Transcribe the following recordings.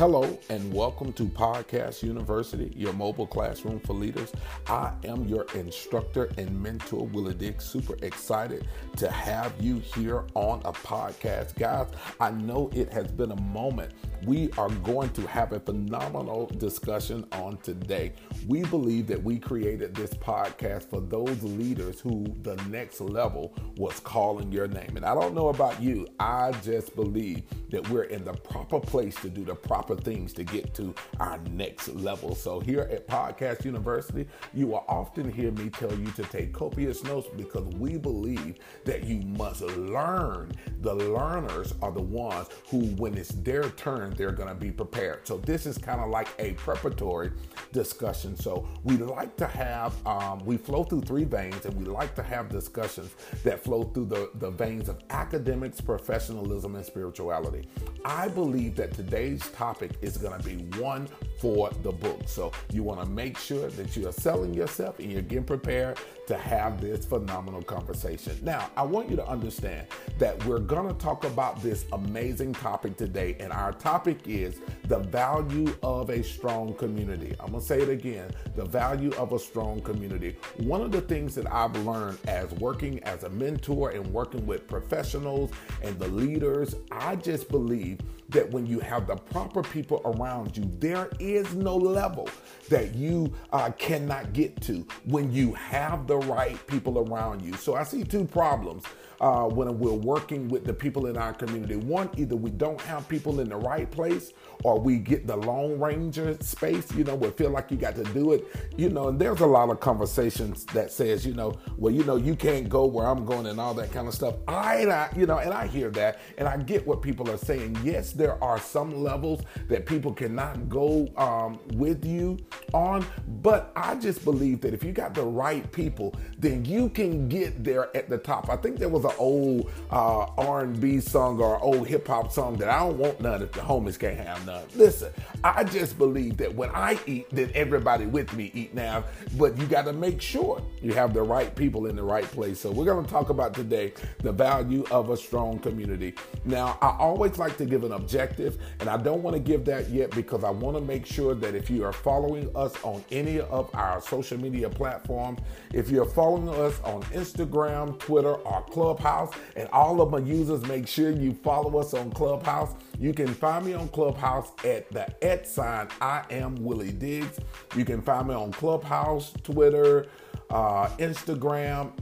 Hello and welcome to Podcast University, your mobile classroom for leaders. I am your instructor and mentor, Willie Diggs. Super excited to have you here on a podcast. Guys, I know it has been a moment. We are going to have a phenomenal discussion on today. We believe that we created this podcast for those leaders who the next level was calling your name. And I don't know about you, I just believe that we're in the proper place to do the proper things to get to our next level. So, here at Podcast University, you will often hear me tell you to take copious notes because we believe that you must learn. The learners are the ones who, when it's their turn, they're going to be prepared. So, this is kind of like a preparatory discussion. So, we like to have, um, we flow through three veins and we like to have discussions that flow through the, the veins of academics, professionalism, and spirituality. I believe that today's topic topic is going to be one for the book. So you want to make sure that you are selling yourself and you're getting prepared to have this phenomenal conversation. Now, I want you to understand that we're going to talk about this amazing topic today, and our topic is the value of a strong community. I'm going to say it again the value of a strong community. One of the things that I've learned as working as a mentor and working with professionals and the leaders, I just believe that when you have the proper people around you, there is no level that you uh, cannot get to when you have the right people around you. So I see two problems uh, when we're working with the people in our community. One, either we don't have people in the right place or we get the Lone Ranger space, you know, we feel like you got to do it, you know, and there's a lot of conversations that says, you know, well, you know, you can't go where I'm going and all that kind of stuff. I, you know, and I hear that and I get what people are saying. Yes, there are some levels that people cannot go um, with you on, but I just believe that if you got the right people, then you can get there at the top. I think there was an old uh, R&B song or old hip hop song that I don't want none if the homies can't have none. Listen, I just believe that when I eat, then everybody with me eat now. But you got to make sure you have the right people in the right place. So we're going to talk about today the value of a strong community. Now, I always like to give an objective, and I don't want to give that yet because I want to make sure that if you are following us on any of our social media platforms, if you're following us on Instagram, Twitter, or Clubhouse, and all of my users, make sure you follow us on Clubhouse. You can find me on Clubhouse at the at sign I am Willie Diggs. You can find me on Clubhouse, Twitter, uh, Instagram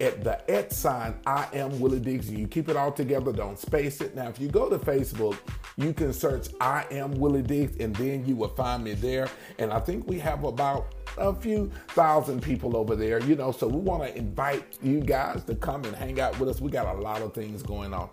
at the at sign I am Willie Diggs. You keep it all together, don't space it. Now, if you go to Facebook, you can search I am Willie Diggs, and then you will find me there. And I think we have about a few thousand people over there, you know. So we want to invite you guys to come and hang out with us. We got a lot of things going on.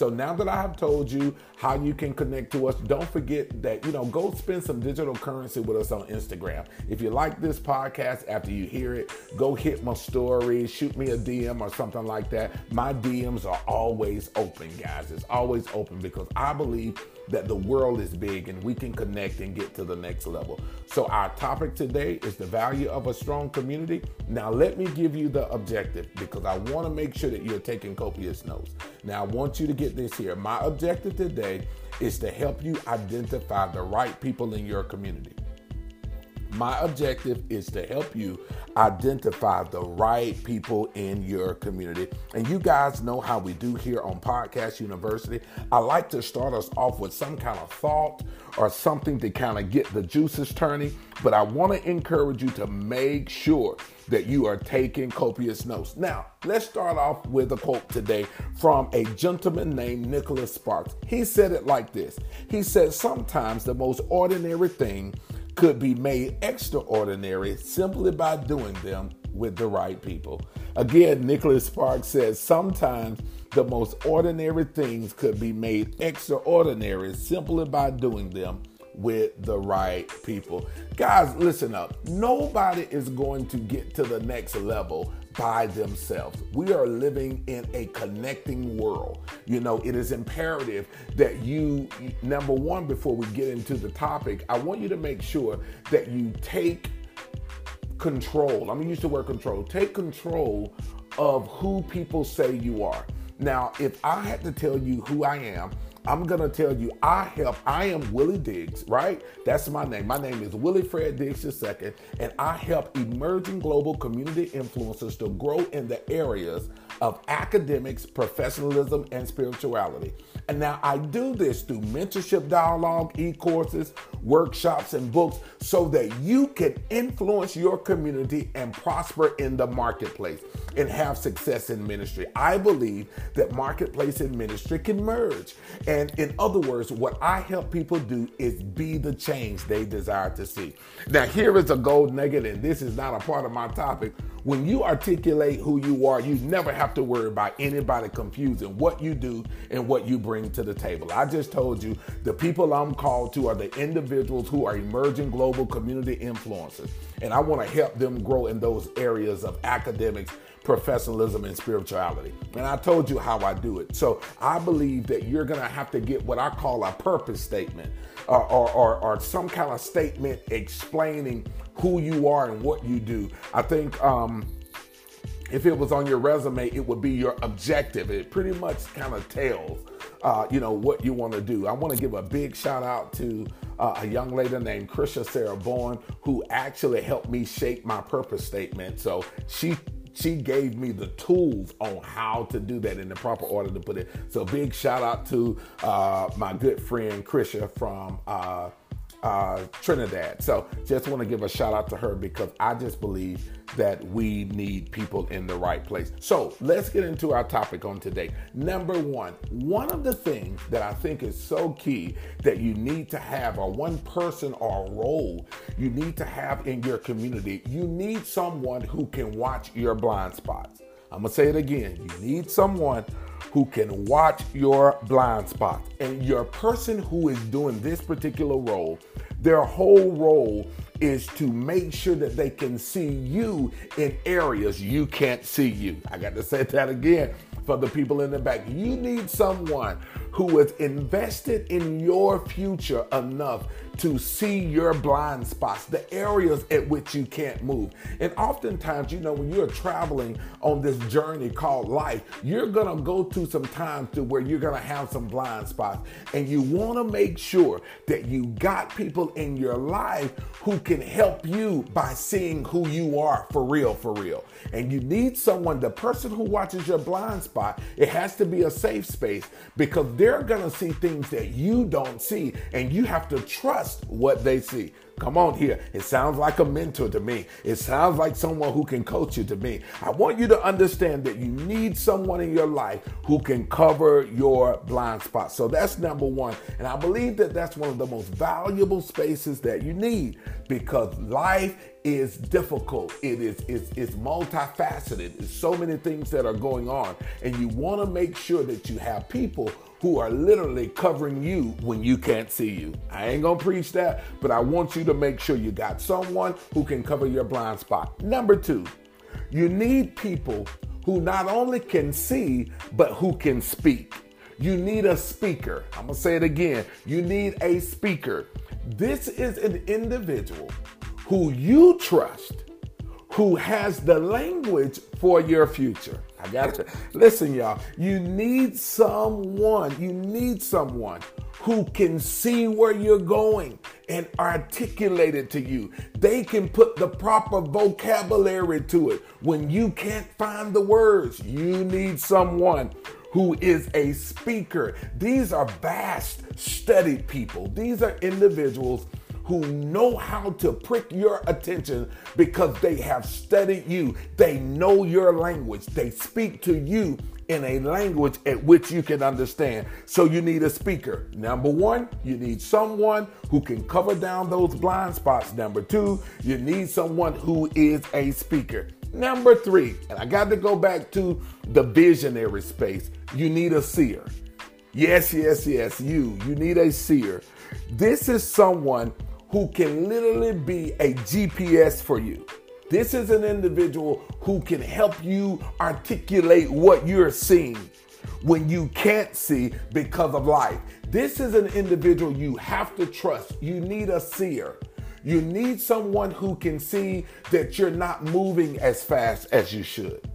So now that I have told you how you can connect to us, don't forget that, you know, go spend some digital currency with us on Instagram. If you like this podcast after you hear it, go hit my story, shoot me a DM or something like that. My DMs are always open, guys. It's always open because I believe that the world is big and we can connect and get to the next level. So, our topic today is the value of a strong community. Now, let me give you the objective because I want to make sure that you're taking copious notes. Now, I want you to get this here. My objective today is to help you identify the right people in your community. My objective is to help you identify the right people in your community. And you guys know how we do here on Podcast University. I like to start us off with some kind of thought or something to kind of get the juices turning. But I want to encourage you to make sure that you are taking copious notes. Now, let's start off with a quote today from a gentleman named Nicholas Sparks. He said it like this He said, Sometimes the most ordinary thing could be made extraordinary simply by doing them with the right people. Again, Nicholas Sparks says sometimes the most ordinary things could be made extraordinary simply by doing them with the right people. Guys, listen up. Nobody is going to get to the next level by themselves. We are living in a connecting world. You know, it is imperative that you, number one, before we get into the topic, I want you to make sure that you take control. I'm gonna use the word control. Take control of who people say you are. Now, if I had to tell you who I am, I'm gonna tell you, I help. I am Willie Diggs, right? That's my name. My name is Willie Fred Diggs II, and I help emerging global community influencers to grow in the areas of academics, professionalism, and spirituality. And now I do this through mentorship dialogue, e courses, workshops, and books so that you can influence your community and prosper in the marketplace and have success in ministry. I believe that marketplace and ministry can merge. And in other words, what I help people do is be the change they desire to see. Now, here is a gold nugget, and this is not a part of my topic. When you articulate who you are, you never have to worry about anybody confusing what you do and what you bring to the table. I just told you the people I'm called to are the individuals who are emerging global community influencers. And I want to help them grow in those areas of academics professionalism and spirituality. And I told you how I do it. So I believe that you're going to have to get what I call a purpose statement or, or, or, or, some kind of statement explaining who you are and what you do. I think um, if it was on your resume, it would be your objective. It pretty much kind of tells, uh, you know, what you want to do. I want to give a big shout out to uh, a young lady named Krisha Sarah Bourne, who actually helped me shape my purpose statement. So she she gave me the tools on how to do that in the proper order to put it. So big shout out to uh, my good friend Krisha from uh, uh, Trinidad. So just want to give a shout out to her because I just believe that we need people in the right place. So let's get into our topic on today. Number one, one of the things that I think is so key that you need to have, or one person or role you need to have in your community, you need someone who can watch your blind spots. I'm gonna say it again. You need someone who can watch your blind spots. And your person who is doing this particular role, their whole role is to make sure that they can see you in areas you can't see you. I got to say that again for the people in the back. You need someone who is invested in your future enough to see your blind spots, the areas at which you can't move. And oftentimes, you know, when you're traveling on this journey called life, you're gonna go through some times to where you're gonna have some blind spots. And you wanna make sure that you got people in your life who can help you by seeing who you are for real, for real. And you need someone, the person who watches your blind spot, it has to be a safe space because they're gonna see things that you don't see, and you have to trust trust what they see. Come on here. It sounds like a mentor to me. It sounds like someone who can coach you to me. I want you to understand that you need someone in your life who can cover your blind spots. So that's number one. And I believe that that's one of the most valuable spaces that you need because life is difficult. It is it's, it's multifaceted. There's so many things that are going on. And you want to make sure that you have people who are literally covering you when you can't see you. I ain't gonna preach that, but I want you to make sure you got someone who can cover your blind spot. Number two, you need people who not only can see, but who can speak. You need a speaker. I'm gonna say it again. You need a speaker. This is an individual who you trust who has the language for your future. I got to listen, y'all. You need someone, you need someone who can see where you're going and articulate it to you. They can put the proper vocabulary to it when you can't find the words. You need someone who is a speaker. These are vast, studied people. These are individuals who know how to prick your attention because they have studied you. They know your language. They speak to you in a language at which you can understand. So you need a speaker. Number one, you need someone who can cover down those blind spots. Number two, you need someone who is a speaker. Number three, and I got to go back to the visionary space, you need a seer. Yes, yes, yes, you. You need a seer. This is someone who can literally be a GPS for you. This is an individual who can help you articulate what you're seeing when you can't see because of life. This is an individual you have to trust. You need a seer. You need someone who can see that you're not moving as fast as you should.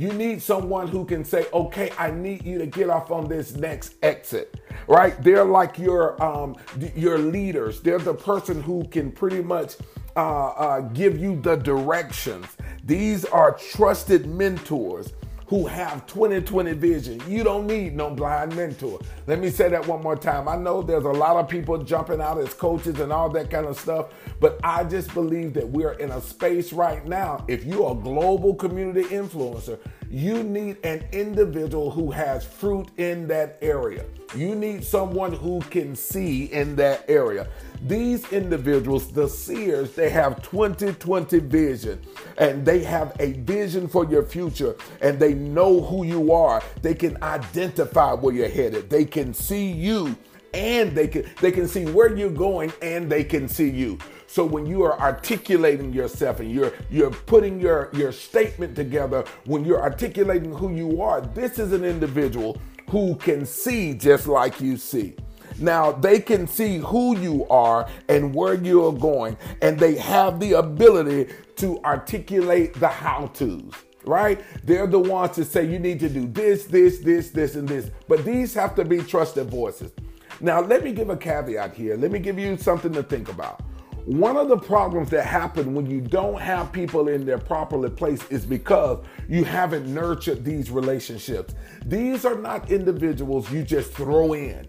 You need someone who can say, okay, I need you to get off on this next exit, right? They're like your, um, your leaders. They're the person who can pretty much uh, uh, give you the directions. These are trusted mentors who have 2020 vision. You don't need no blind mentor. Let me say that one more time. I know there's a lot of people jumping out as coaches and all that kind of stuff, but I just believe that we're in a space right now. If you're a global community influencer, you need an individual who has fruit in that area. You need someone who can see in that area. These individuals, the seers, they have 2020 vision and they have a vision for your future and they know who you are. They can identify where you're headed. They can see you and they can they can see where you're going and they can see you. So when you are articulating yourself and you're you're putting your your statement together, when you're articulating who you are, this is an individual who can see just like you see. Now they can see who you are and where you're going, and they have the ability to articulate the how to's right? They're the ones to say you need to do this, this, this, this, and this. But these have to be trusted voices. Now, let me give a caveat here. Let me give you something to think about. One of the problems that happen when you don't have people in their properly place is because you haven't nurtured these relationships. These are not individuals you just throw in.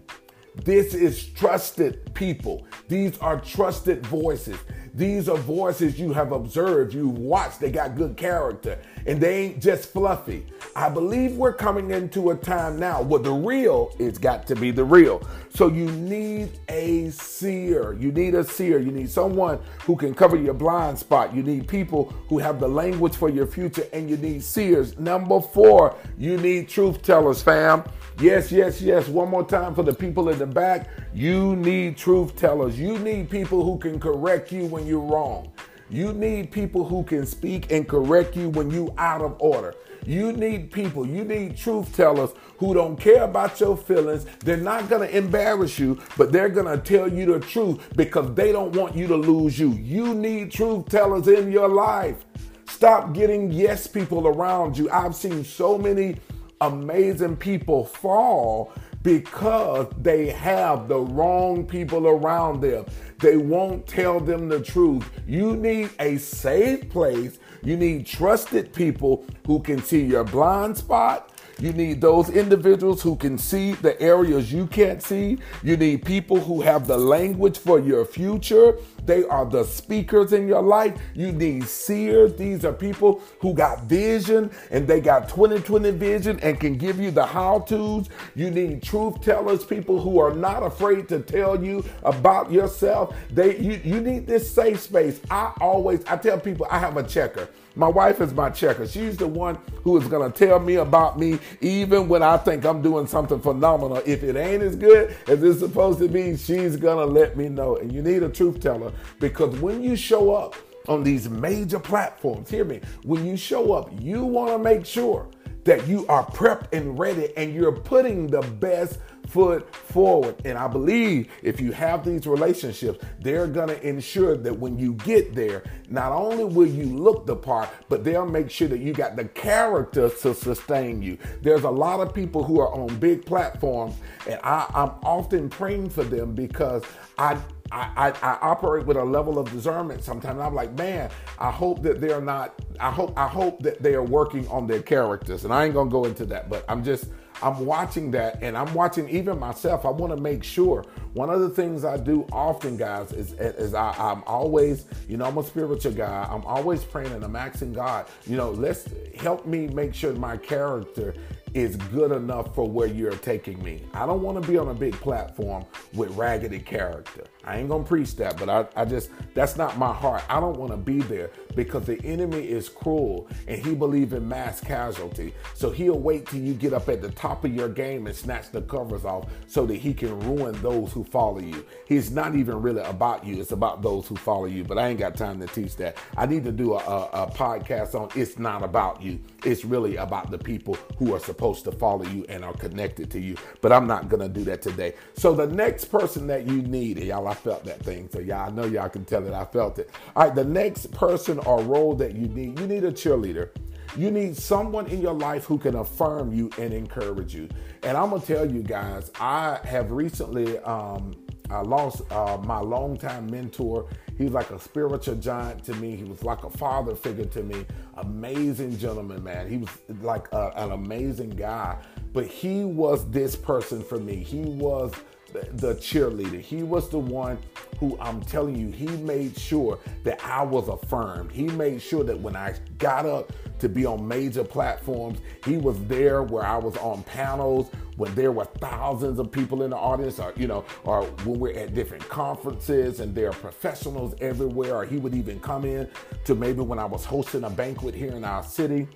This is trusted people. These are trusted voices. These are voices you have observed, you've watched, they got good character, and they ain't just fluffy. I believe we're coming into a time now where the real is got to be the real. So you need a seer. You need a seer. You need someone who can cover your blind spot. You need people who have the language for your future, and you need seers. Number four, you need truth tellers, fam. Yes, yes, yes. One more time for the people in the back. You need truth tellers. You need people who can correct you when you're wrong. You need people who can speak and correct you when you out of order. You need people, you need truth tellers who don't care about your feelings. They're not going to embarrass you, but they're going to tell you the truth because they don't want you to lose you. You need truth tellers in your life. Stop getting yes people around you. I've seen so many amazing people fall because they have the wrong people around them. They won't tell them the truth. You need a safe place. You need trusted people who can see your blind spot you need those individuals who can see the areas you can't see. You need people who have the language for your future. They are the speakers in your life. You need seers. These are people who got vision and they got 2020 vision and can give you the how to's. You need truth tellers, people who are not afraid to tell you about yourself. They you, you need this safe space. I always I tell people I have a checker. My wife is my checker. She's the one who is going to tell me about me even when I think I'm doing something phenomenal. If it ain't as good as it's supposed to be, she's going to let me know. And you need a truth teller because when you show up on these major platforms, hear me, when you show up, you want to make sure that you are prepped and ready and you're putting the best foot forward. And I believe if you have these relationships, they're going to ensure that when you get there, not only will you look the part, but they'll make sure that you got the character to sustain you. There's a lot of people who are on big platforms, and I, I'm often praying for them because I I, I, operate with a level of discernment sometimes. I'm like, man, I hope that they're not, I hope, I hope that they are working on their characters. And I ain't gonna go into that, but I'm just I'm watching that and I'm watching even myself. I want to make sure. One of the things I do often, guys, is, is I, I'm always, you know, I'm a spiritual guy. I'm always praying and I'm asking God, you know, let's help me make sure my character is good enough for where you're taking me. I don't want to be on a big platform with raggedy character. I ain't gonna preach that, but I, I just that's not my heart. I don't want to be there because the enemy is cruel and he believes in mass casualty. So he'll wait till you get up at the top of your game and snatch the covers off so that he can ruin those who follow you. He's not even really about you, it's about those who follow you. But I ain't got time to teach that. I need to do a, a, a podcast on it's not about you. It's really about the people who are supposed to follow you and are connected to you. But I'm not gonna do that today. So the next person that you need, y'all I felt that thing. So y'all I know y'all can tell it. I felt it. All right, the next person or role that you need, you need a cheerleader. You need someone in your life who can affirm you and encourage you. And I'm gonna tell you guys, I have recently um, I lost uh, my longtime mentor. He was like a spiritual giant to me. He was like a father figure to me. Amazing gentleman, man. He was like a, an amazing guy. But he was this person for me. He was the cheerleader. He was the one who I'm telling you, he made sure that I was affirmed. He made sure that when I got up to be on major platforms, he was there where I was on panels, when there were thousands of people in the audience, or you know, or when we're at different conferences and there are professionals everywhere, or he would even come in to maybe when I was hosting a banquet here in our city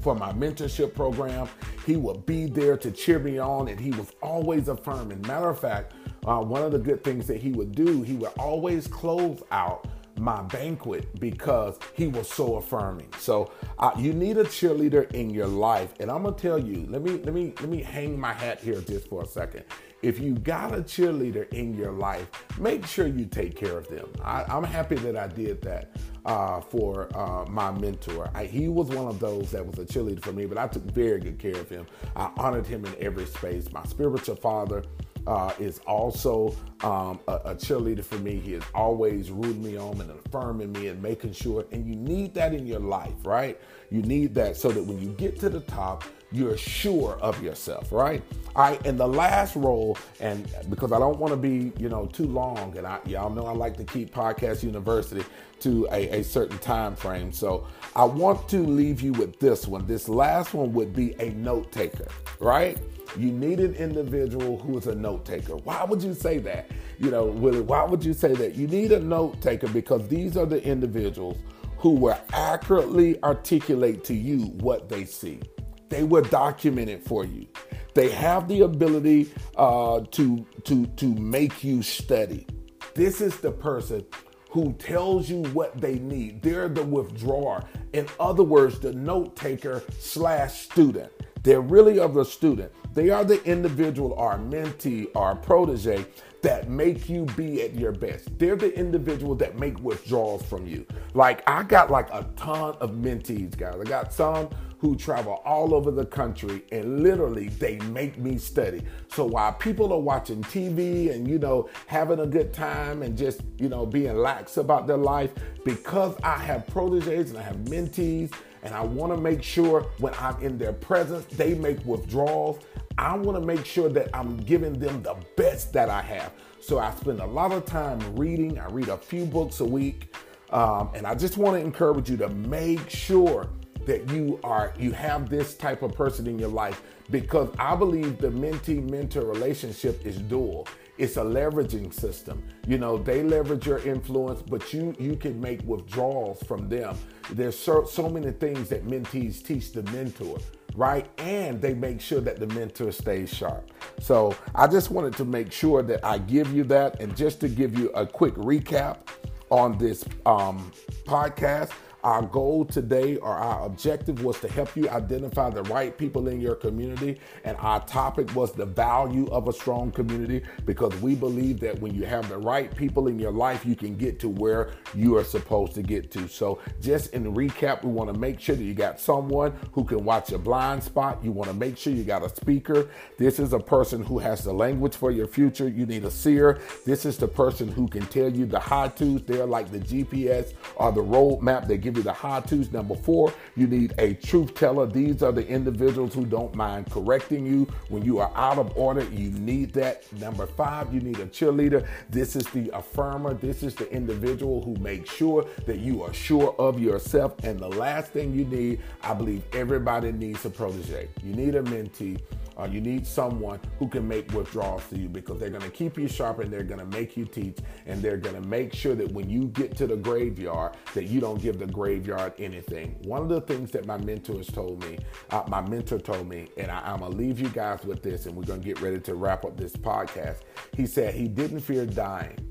for my mentorship program. He would be there to cheer me on, and he was always affirming. Matter of fact, uh, one of the good things that he would do, he would always close out my banquet because he was so affirming. So uh, you need a cheerleader in your life, and I'm gonna tell you. Let me let me let me hang my hat here just for a second. If you got a cheerleader in your life, make sure you take care of them. I, am happy that I did that uh, for uh, my mentor. I, he was one of those that was a cheerleader for me, but I took very good care of him. I honored him in every space. My spiritual father uh, is also um, a, a, cheerleader for me. He is always rooting me on and affirming me and making sure. And you need that in your life, right? You need that so that when you get to the top, you're sure of yourself, right? All right, and the last role, and because I don't want to be, you know, too long, and I y'all know I like to keep Podcast University to a, a certain time frame. So I want to leave you with this one. This last one would be a note taker, right? You need an individual who is a note taker. Why would you say that? You know, Willie, why would you say that? You need a note taker because these are the individuals who will accurately articulate to you what they see. They will document it for you. They have the ability uh, to to to make you study. This is the person who tells you what they need. They're the withdrawer. In other words, the note taker slash student. They're really of the student. They are the individual our mentee our protege that make you be at your best. They're the individual that make withdrawals from you. Like I got like a ton of mentees, guys. I got some who travel all over the country and literally they make me study. So while people are watching TV and you know having a good time and just you know being lax about their life, because I have proteges and I have mentees and I want to make sure when I'm in their presence, they make withdrawals. I want to make sure that I'm giving them the best that I have. So I spend a lot of time reading. I read a few books a week. Um, and I just want to encourage you to make sure that you are you have this type of person in your life because I believe the mentee mentor relationship is dual. It's a leveraging system. You know, they leverage your influence, but you you can make withdrawals from them. There's so, so many things that mentees teach the mentor, right? And they make sure that the mentor stays sharp. So I just wanted to make sure that I give you that. And just to give you a quick recap on this um, podcast, our goal today or our objective was to help you identify the right people in your community. And our topic was the value of a strong community because we believe that when you have the right people in your life, you can get to where you are supposed to get to. So, just in recap, we want to make sure that you got someone who can watch your blind spot. You want to make sure you got a speaker. This is a person who has the language for your future. You need a seer. This is the person who can tell you the how to's. They're like the GPS or the roadmap. They give give you the how to's. Number four, you need a truth teller. These are the individuals who don't mind correcting you when you are out of order. You need that. Number five, you need a cheerleader. This is the affirmer. This is the individual who makes sure that you are sure of yourself. And the last thing you need, I believe everybody needs a protege. You need a mentee uh, you need someone who can make withdrawals to you because they're going to keep you sharp and they're going to make you teach and they're going to make sure that when you get to the graveyard that you don't give the graveyard anything. One of the things that my mentors told me, uh, my mentor told me, and I, I'm going to leave you guys with this and we're going to get ready to wrap up this podcast. He said he didn't fear dying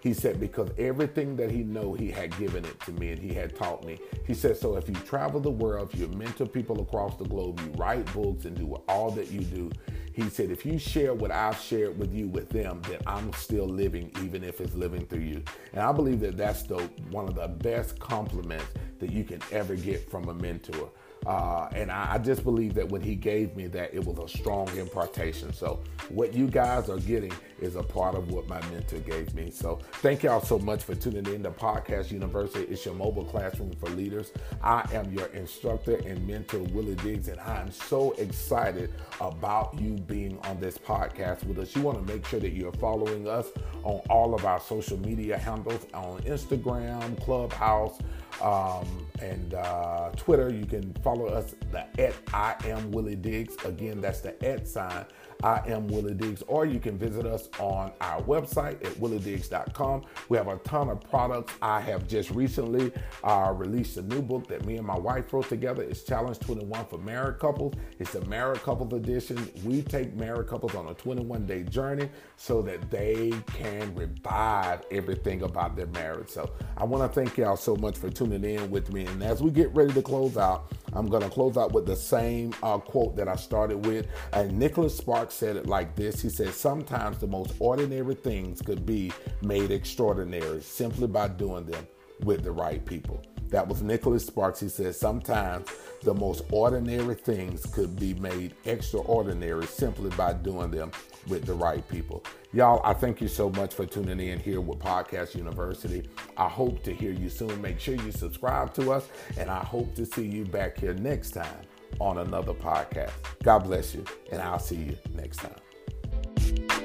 he said, because everything that he know, he had given it to me and he had taught me. He said, so if you travel the world, if you mentor people across the globe, you write books and do all that you do, he said, if you share what I've shared with you with them, then I'm still living, even if it's living through you. And I believe that that's the one of the best compliments that you can ever get from a mentor. Uh, and I, I, just believe that when he gave me that, it was a strong impartation. So, what you guys are getting is a part of what my mentor gave me. So, thank y'all so much for tuning in to Podcast University. It's your mobile classroom for leaders. I am your instructor and mentor, Willie Diggs, and I am so excited about you being on this podcast with us. You want to make sure that you're following us on all of our social media handles on Instagram, Clubhouse um, and uh, Twitter. You can follow us the at I am Willie Diggs. Again, that's the at sign I am Willie Diggs, or you can visit us on our website at williediggs.com. We have a ton of products. I have just recently uh, released a new book that me and my wife wrote together. It's Challenge 21 for married couples. It's a married couples edition. We take married couples on a 21 day journey so that they can revive everything about their marriage. So I want to thank y'all so much for tuning in with me. And as we get ready to close out, I'm going to close out with the same uh, quote that I started with. And Nicholas Sparks said it like this He said, Sometimes the most ordinary things could be made extraordinary simply by doing them with the right people. That was Nicholas Sparks. He said, Sometimes the most ordinary things could be made extraordinary simply by doing them with the right people. Y'all, I thank you so much for tuning in here with Podcast University. I hope to hear you soon. Make sure you subscribe to us, and I hope to see you back here next time on another podcast. God bless you, and I'll see you next time.